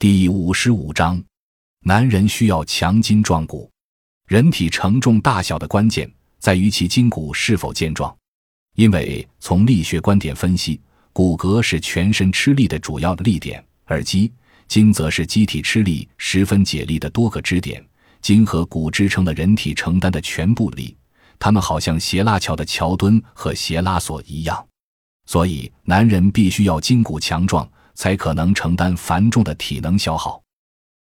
第五十五章，男人需要强筋壮骨。人体承重大小的关键在于其筋骨是否健壮，因为从力学观点分析，骨骼是全身吃力的主要的力点，而肌筋则是机体吃力十分解力的多个支点。筋和骨支撑了人体承担的全部力，它们好像斜拉桥的桥墩和斜拉索一样。所以，男人必须要筋骨强壮，才可能承担繁重的体能消耗。